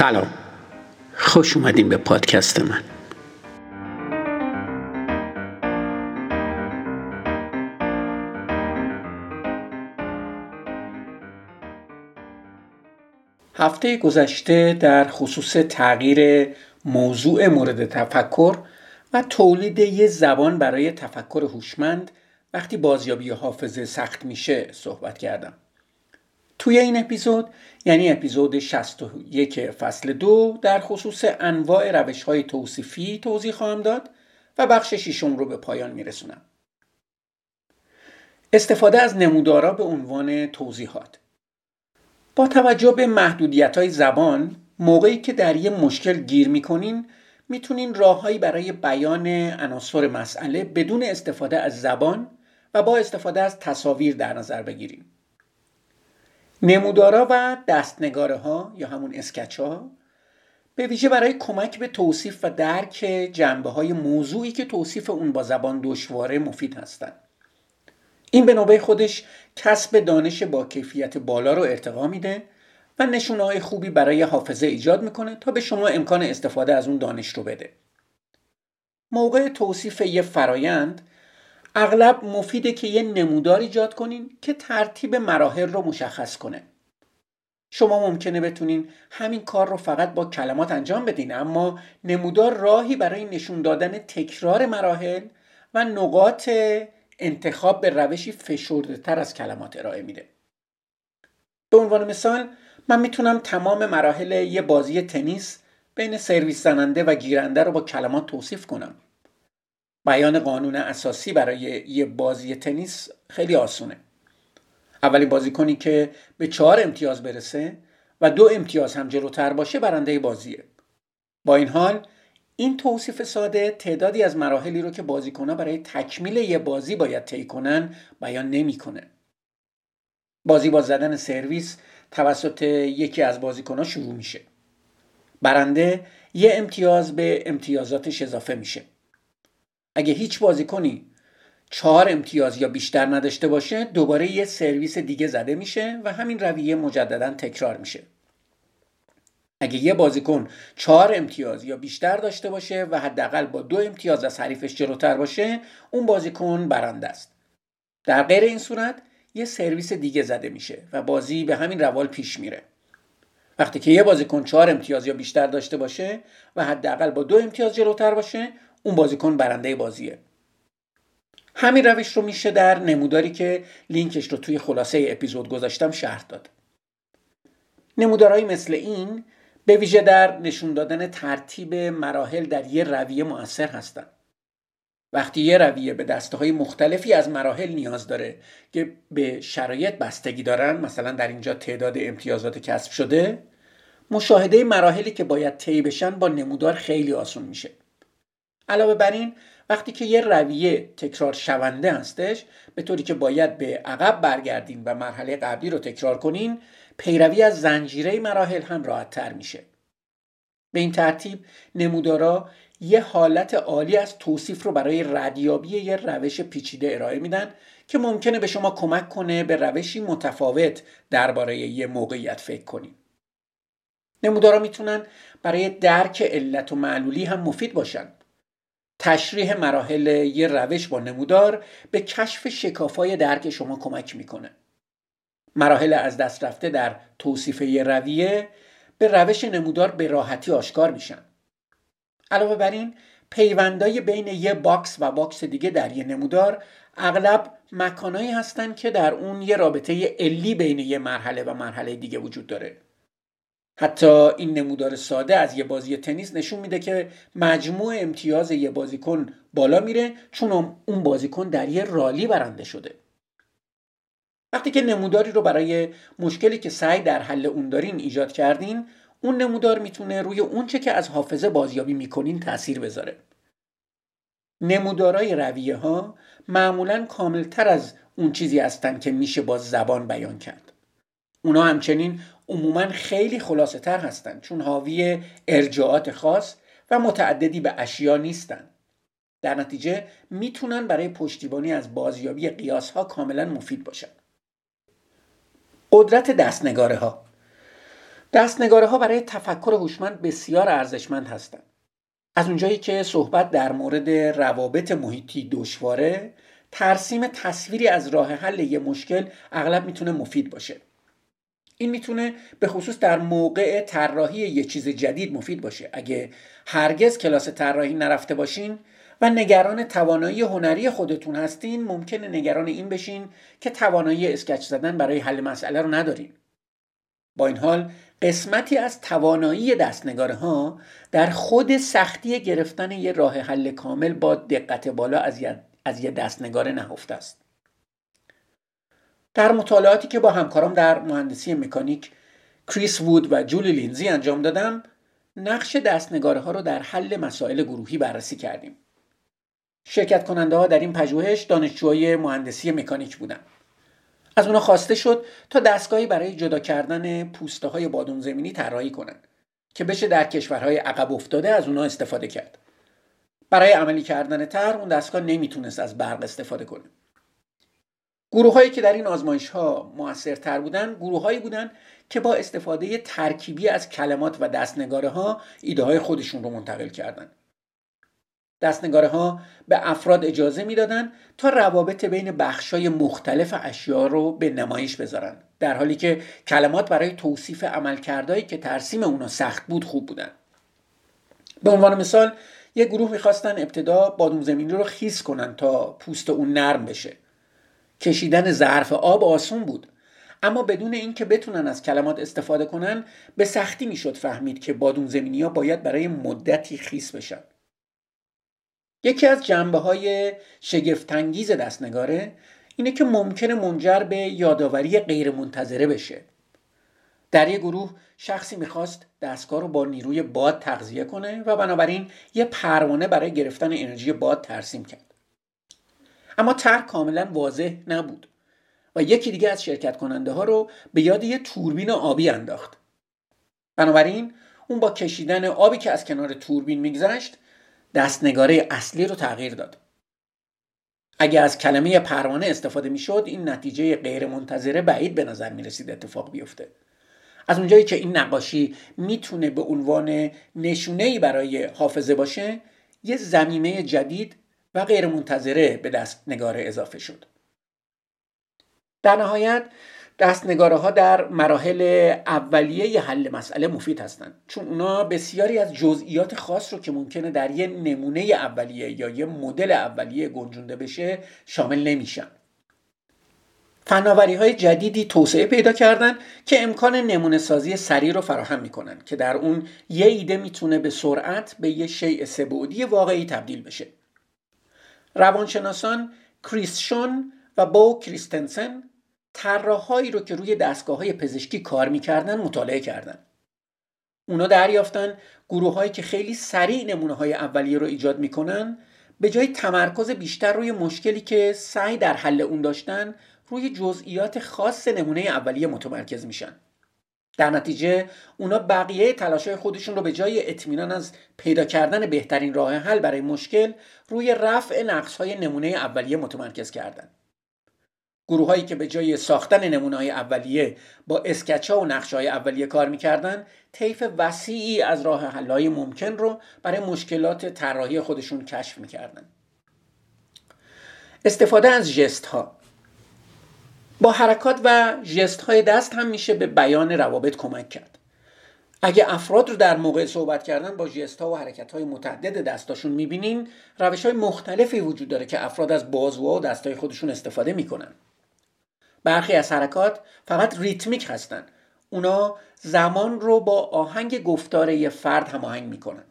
سلام. خوش اومدین به پادکست من. هفته گذشته در خصوص تغییر موضوع مورد تفکر و تولید یه زبان برای تفکر هوشمند وقتی بازیابی حافظه سخت میشه صحبت کردم. توی این اپیزود یعنی اپیزود 61 فصل دو در خصوص انواع روش های توصیفی توضیح خواهم داد و بخش ششم رو به پایان میرسونم. استفاده از نمودارا به عنوان توضیحات با توجه به محدودیت های زبان موقعی که در یه مشکل گیر می‌کنین می‌تونین راههایی برای بیان عناصر مسئله بدون استفاده از زبان و با استفاده از تصاویر در نظر بگیریم. نمودارا و دستنگاره ها یا همون اسکچ ها به ویژه برای کمک به توصیف و درک جنبه های موضوعی که توصیف اون با زبان دشواره مفید هستند. این به نوبه خودش کسب دانش با کیفیت بالا رو ارتقا میده و نشونه های خوبی برای حافظه ایجاد می‌کنه تا به شما امکان استفاده از اون دانش رو بده. موقع توصیف یه فرایند اغلب مفیده که یه نمودار ایجاد کنین که ترتیب مراحل رو مشخص کنه. شما ممکنه بتونین همین کار رو فقط با کلمات انجام بدین اما نمودار راهی برای نشون دادن تکرار مراحل و نقاط انتخاب به روشی فشرده تر از کلمات ارائه میده. به عنوان مثال من می‌تونم تمام مراحل یه بازی تنیس بین سرویس زننده و گیرنده رو با کلمات توصیف کنم. بیان قانون اساسی برای یه بازی تنیس خیلی آسونه اولی بازیکنی که به چهار امتیاز برسه و دو امتیاز هم جلوتر باشه برنده بازیه با این حال این توصیف ساده تعدادی از مراحلی رو که بازیکنها برای تکمیل یه بازی باید طی کنن بیان نمی‌کنه. بازی با زدن سرویس توسط یکی از بازیکنها شروع میشه. برنده یه امتیاز به امتیازاتش اضافه میشه. اگه هیچ بازیکنی چهار امتیاز یا بیشتر نداشته باشه دوباره یه سرویس دیگه زده میشه و همین رویه مجددا تکرار میشه. اگه یه بازیکن چهار امتیاز یا بیشتر داشته باشه و حداقل با دو امتیاز از حریفش جلوتر باشه اون بازیکن برنده است. در غیر این صورت یه سرویس دیگه زده میشه و بازی به همین روال پیش میره. وقتی که یه بازیکن چهار امتیاز یا بیشتر داشته باشه و حداقل با دو امتیاز جلوتر باشه اون بازیکن برنده بازیه. همین روش رو میشه در نموداری که لینکش رو توی خلاصه اپیزود گذاشتم شرح داد. نمودارهایی مثل این به ویژه در نشون دادن ترتیب مراحل در یه رویه مؤثر هستند وقتی یه رویه به دسته های مختلفی از مراحل نیاز داره که به شرایط بستگی دارن مثلا در اینجا تعداد امتیازات کسب شده مشاهده مراحلی که باید طی بشن با نمودار خیلی آسون میشه. علاوه بر این وقتی که یه رویه تکرار شونده هستش به طوری که باید به عقب برگردین و مرحله قبلی رو تکرار کنین پیروی از زنجیره مراحل هم راحت تر میشه به این ترتیب نمودارا یه حالت عالی از توصیف رو برای ردیابی یه روش پیچیده ارائه میدن که ممکنه به شما کمک کنه به روشی متفاوت درباره یه موقعیت فکر کنید. نمودارا می‌تونن برای درک علت و معلولی هم مفید باشن. تشریح مراحل یه روش با نمودار به کشف شکافای درک شما کمک می‌کنه. مراحل از دست رفته در توصیف یه رویه به روش نمودار به راحتی آشکار میشن. علاوه بر این پیوندای بین یه box و box دیگه در یه نمودار اغلب مکانهایی هستن که در اون یه رابطه علی بین یه مرحله و مرحله دیگه وجود داره. حتی این نمودار ساده از یه بازی تنیس نشون میده که مجموع امتیاز یه بازیکن بالا میره چون اون بازیکن در یه رالی برنده شده. وقتی که نموداری رو برای مشکلی که سعی در حل اون دارین ایجاد کردین اون نمودار می‌تونه روی اونچه که از حافظه بازیابی می‌کنین تاثیر بذاره. نمودارای رویه ها معمولا کاملتر از اون چیزی هستن که میشه با زبان بیان کرد. اونا همچنین عموما خیلی خلاصه تر هستند چون حاوی ارجاعات خاص و متعددی به اشیا نیستند. در نتیجه می‌تونن برای پشتیبانی از بازیابی قیاس ها کاملا مفید باشن. قدرت دستنگاره ها دستنگاره ها برای تفکر هوشمند بسیار ارزشمند هستند. از اونجایی که صحبت در مورد روابط محیطی دشواره ترسیم تصویری از راه حل یه مشکل اغلب می‌تونه مفید باشه این می‌تونه به خصوص در موقع طراحی یه چیز جدید مفید باشه. اگه هرگز کلاس طراحی نرفته باشین و نگران توانایی هنری خودتون هستین ممکنه نگران این بشین که توانایی اسکچ زدن برای حل مسئله رو ندارین. با این حال قسمتی از توانایی دستنگاره ها در خود سختی گرفتن یه راه حل کامل با دقت بالا از یه, دستنگاره نهفته است. در مطالعاتی که با همکارام در مهندسی مکانیک کریس وود و جولی لینزی انجام دادم نقش دستنگاره ها رو در حل مسائل گروهی بررسی کردیم. شرکت کننده ها در این پژوهش دانشجوهای مهندسی مکانیک بودند از اونا خواسته شد تا دستگاهی برای جدا کردن پوسته های بادون زمینی طراحی کنند که بشه در کشورهای عقب افتاده از اونا استفاده کرد. برای عملی کردن طرح اون دستگاه نمی‌تونست از برق استفاده کنه. گروه هایی که در این آزمایش ها موثرتر بودن گروه هایی بودن که با استفاده ترکیبی از کلمات و دستنگاره ها ایده های خودشون رو منتقل کردند. دستنگاره ها به افراد اجازه می‌دادند تا روابط بین بخشای مختلف اشیا رو به نمایش بذارن در حالی که کلمات برای توصیف عملکردهایی که ترسیم اونا سخت بود خوب بودن به عنوان مثال یک گروه می‌خواستن ابتدا بادوم زمینی رو خیس کنن تا پوست اون نرم بشه کشیدن ظرف آب آسون بود. اما بدون اینکه بتونن از کلمات استفاده کنن به سختی می‌شد فهمید که بادوم زمینی ها باید برای مدتی خیس بشن. یکی از جنبه های شگفتانگیز دستنگاره اینه که ممکنه منجر به یادآوری غیر منتظره بشه. در یک گروه شخصی می‌خواست دستگاه رو با نیروی باد تغذیه کنه و بنابراین یه پروانه برای گرفتن انرژی باد ترسیم کرد. اما طرح کاملا واضح نبود و یکی دیگه از شرکت کننده ها رو به یاد یه توربین آبی انداخت. بنابراین اون با کشیدن آبی که از کنار توربین میگذشت دستنگاره اصلی رو تغییر داد. اگه از کلمه پروانه استفاده می‌شد این نتیجه غیر منتظره بعید به نظر می رسید اتفاق بیفته. از اونجایی که این نقاشی می‌تونه به عنوان نشونه ای برای حافظه باشه یه زمینه جدید و غیر منتظره به دستنگاره اضافه شد. در نهایت دستنگاره ها در مراحل اولیه حل مسئله مفید هستند چون اونا بسیاری از جزئیات خاص رو که ممکنه در یه نمونه اولیه یا یه مدل اولیه گنجونده بشه شامل نمیشن. فناوری های جدیدی توسعه پیدا کردن که امکان نمونه سازی سریع رو فراهم می‌کنن که در اون یه ایده می‌تونه به سرعت به یه شیء سبودی واقعی تبدیل بشه. روانشناسان کریسشون و بو کریستنسن طراحهایی رو که روی دستگاه های پزشکی کار می‌کردن مطالعه کردن. اونا دریافتن گروه هایی که خیلی سریع نمونه های اولیه رو ایجاد می‌کنن به جای تمرکز بیشتر روی مشکلی که سعی در حل اون داشتن روی جزئیات خاص نمونه اولیه متمرکز میشن. در نتیجه اونا بقیه تلاشای خودشون رو به جای اطمینان از پیدا کردن بهترین راه حل برای مشکل روی رفع نقص های نمونه اولیه متمرکز کردن. گروه هایی که به جای ساختن نمونه های اولیه با اسکچ ها و نقشه های اولیه کار می‌کردن طیف وسیعی از راه حل ممکن رو برای مشکلات طراحی خودشون کشف می‌کردن. استفاده از جست ها با حرکات و جست های دست هم میشه به بیان روابط کمک کرد. اگه افراد رو در موقع صحبت کردن با جست ها و حرکت های متعدد دستاشون می‌بینین روش های مختلفی وجود داره که افراد از بازوها و دستای خودشون استفاده می‌کنن. برخی از حرکات فقط ریتمیک هستن. اونا زمان رو با آهنگ گفتار یه فرد هماهنگ می‌کنن.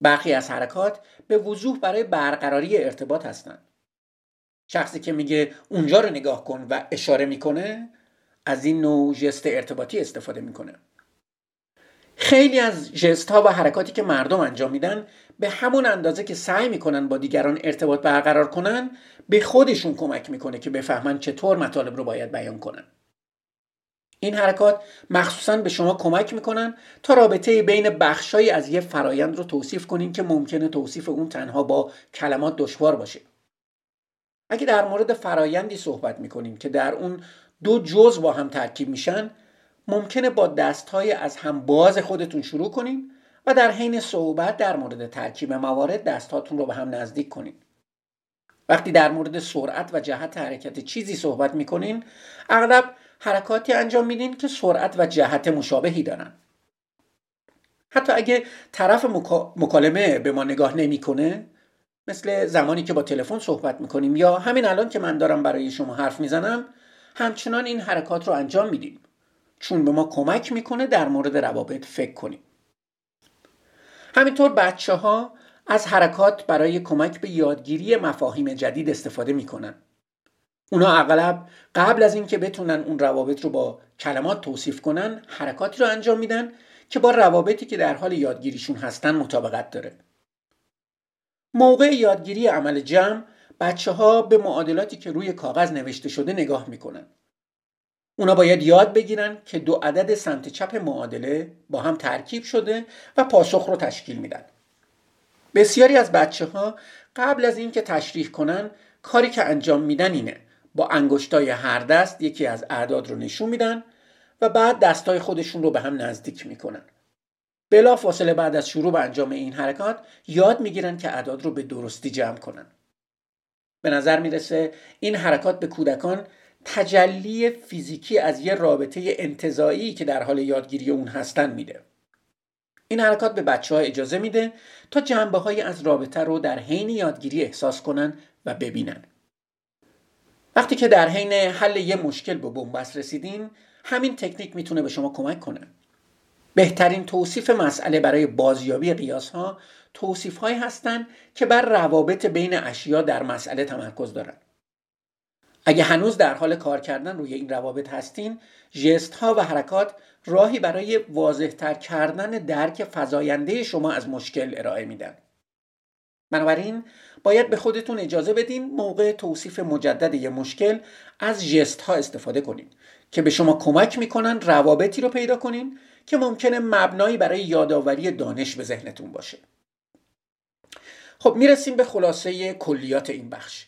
برخی از حرکات به وضوح برای برقراری ارتباط هستند شخصی که میگه اونجا رو نگاه کن و اشاره می‌کنه از این نوع جست ارتباطی استفاده می‌کنه. خیلی از جست ها و حرکاتی که مردم انجام میدن به همون اندازه که سعی می‌کنن با دیگران ارتباط برقرار کنن به خودشون کمک می‌کنه که بفهمن چطور مطالب رو باید بیان کنن. این حرکات مخصوصا به شما کمک می‌کنن تا رابطه بین بخشهایی از یه فرایند رو توصیف کنین که ممکنه توصیف اون تنها با کلمات دشوار باشه. اگه در مورد فرایندی صحبت می‌کنیم که در اون دو جزء با هم ترکیب میشن ممکنه با دستهای از هم باز خودتون شروع کنین و در حین صحبت در مورد ترکیب موارد دستهاتون رو به هم نزدیک کنین. وقتی در مورد سرعت و جهت حرکت چیزی صحبت می‌کنین اغلب حرکاتی انجام میدین که سرعت و جهت مشابهی دارن. حتی اگه طرف مکالمه به ما نگاه نمی‌کنه مثل زمانی که با تلفن صحبت می‌کنیم یا همین الان که من دارم برای شما حرف می‌زنم همچنان این حرکات رو انجام میدیم. چون به ما کمک می‌کنه در مورد روابط فکر کنیم. همینطور بچه ها از حرکات برای کمک به یادگیری مفاهیم جدید استفاده می‌کنن. اونا اغلب قبل از اینکه بتونن اون روابط رو با کلمات توصیف کنن حرکاتی رو انجام میدن که با روابطی که در حال یادگیریشون هستن مطابقت داره. موقع یادگیری عمل جمع بچه ها به معادلاتی که روی کاغذ نوشته شده نگاه می‌کنن. اونا باید یاد بگیرن که دو عدد سمت چپ معادله با هم ترکیب شده و پاسخ رو تشکیل میدن. بسیاری از بچه ها قبل از اینکه تشریح کنن کاری که انجام میدن اینه با انگشتای هر دست یکی از اعداد رو نشون میدن و بعد دستای خودشون رو به هم نزدیک می‌کنن. بلا فاصله بعد از شروع به انجام این حرکات یاد می‌گیرن که اعداد رو به درستی جمع کنن. به نظر می‌رسه این حرکات به کودکان تجلی فیزیکی از یه رابطه انتظایی که در حال یادگیری اون هستن میده. این حرکات به بچه ها اجازه میده تا جنبه های از رابطه رو در حین یادگیری احساس کنن و ببینن. وقتی که در حین حل یه مشکل به بنبست رسیدین همین تکنیک می‌تونه به شما کمک کنه. بهترین توصیف مسئله برای بازیابی قیاس ها توصیف هایی هستند که بر روابط بین اشیا در مسئله تمرکز دارند. اگه هنوز در حال کار کردن روی این روابط هستین، جست ها و حرکات راهی برای واضح تر کردن درک فزاینده شما از مشکل ارائه میدن. بنابراین باید به خودتون اجازه بدین موقع توصیف مجدد یه مشکل از جست ها استفاده کنید که به شما کمک می‌کنن روابطی رو پیدا کنین که ممکنه مبنایی برای یادآوری دانش به ذهنتون باشه. خب می‌رسیم به خلاصه کلیات این بخش.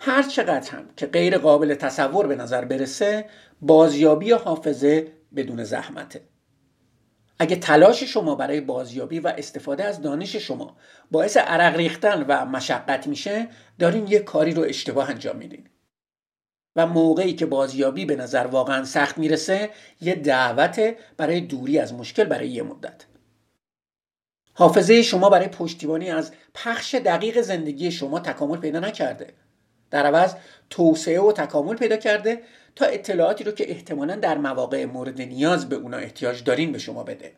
هر چقدر هم که غیر قابل تصور به نظر برسه بازیابی حافظه بدون زحمته. اگه تلاش شما برای بازیابی و استفاده از دانش شما باعث عرق ریختن و مشقت میشه دارین یه کاری رو اشتباه انجام میدین. و موقعی که بازیابی به نظر واقعا سخت می‌رسه یه دعوت برای دوری از مشکل برای یه مدت. حافظه شما برای پشتیبانی از پخش دقیق زندگی شما تکامل پیدا نکرده. در عوض توسعه و تکامل پیدا کرده تا اطلاعاتی رو که احتمالا در مواقع مورد نیاز به اونا احتیاج دارین به شما بده.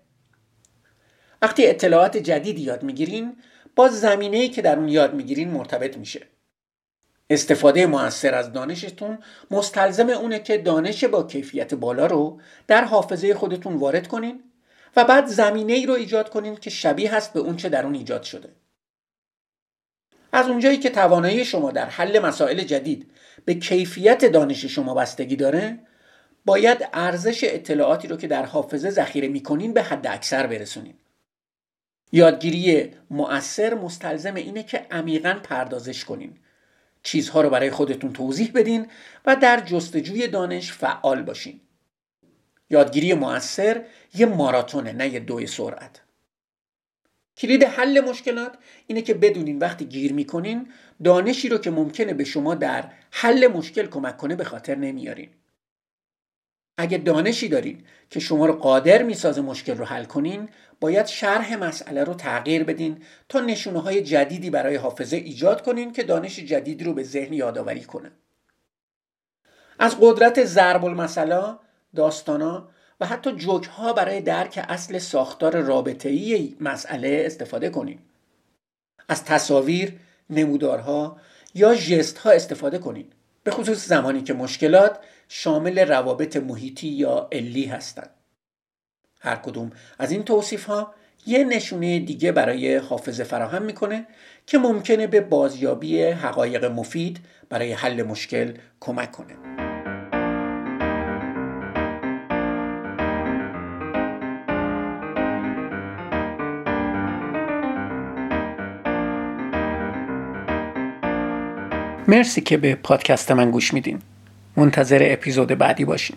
وقتی اطلاعات جدیدی یاد می‌گیرین با زمینه‌ای که در اون یاد می‌گیرین مرتبط میشه. استفاده موثر از دانشتون مستلزم اونه که دانش با کیفیت بالا رو در حافظه خودتون وارد کنین و بعد زمینه ای رو ایجاد کنین که شبیه هست به اون چه در اون ایجاد شده. از اونجایی که توانایی شما در حل مسائل جدید به کیفیت دانش شما بستگی داره باید ارزش اطلاعاتی رو که در حافظه ذخیره می‌کنین به حد اکثر برسونین. یادگیری مؤثر مستلزم اینه که عمیقا پردازش کنین. چیزها رو برای خودتون توضیح بدین و در جستجوی دانش فعال باشین. یادگیری موثر یه ماراتونه نه یه دوی سرعت. کلید حل مشکلات اینه که بدونین وقتی گیر می‌کنین دانشی رو که ممکنه به شما در حل مشکل کمک کنه به خاطر نمیارین. اگه دانشی دارین که شما رو قادر می‌سازه مشکل رو حل کنین باید شرح مسئله رو تغییر بدین تا نشونه های جدیدی برای حافظه ایجاد کنین که دانش جدیدی رو به ذهن یادآوری کنه. از قدرت ضرب المثلا داستانا و حتی جوک ها برای درک اصل ساختار رابطه ای مسئله استفاده کنین. از تصاویر نمودارها یا ژست ها استفاده کنین به خصوص زمانی که مشکلات شامل روابط محیطی یا علی هستند. هر کدوم از این توصیف ها یه نشونه دیگه برای حافظه فراهم می‌کنه که ممکنه به بازیابی حقایق مفید برای حل مشکل کمک کنه. مرسی که به پادکست من گوش میدین. منتظر اپیزود بعدی باشین.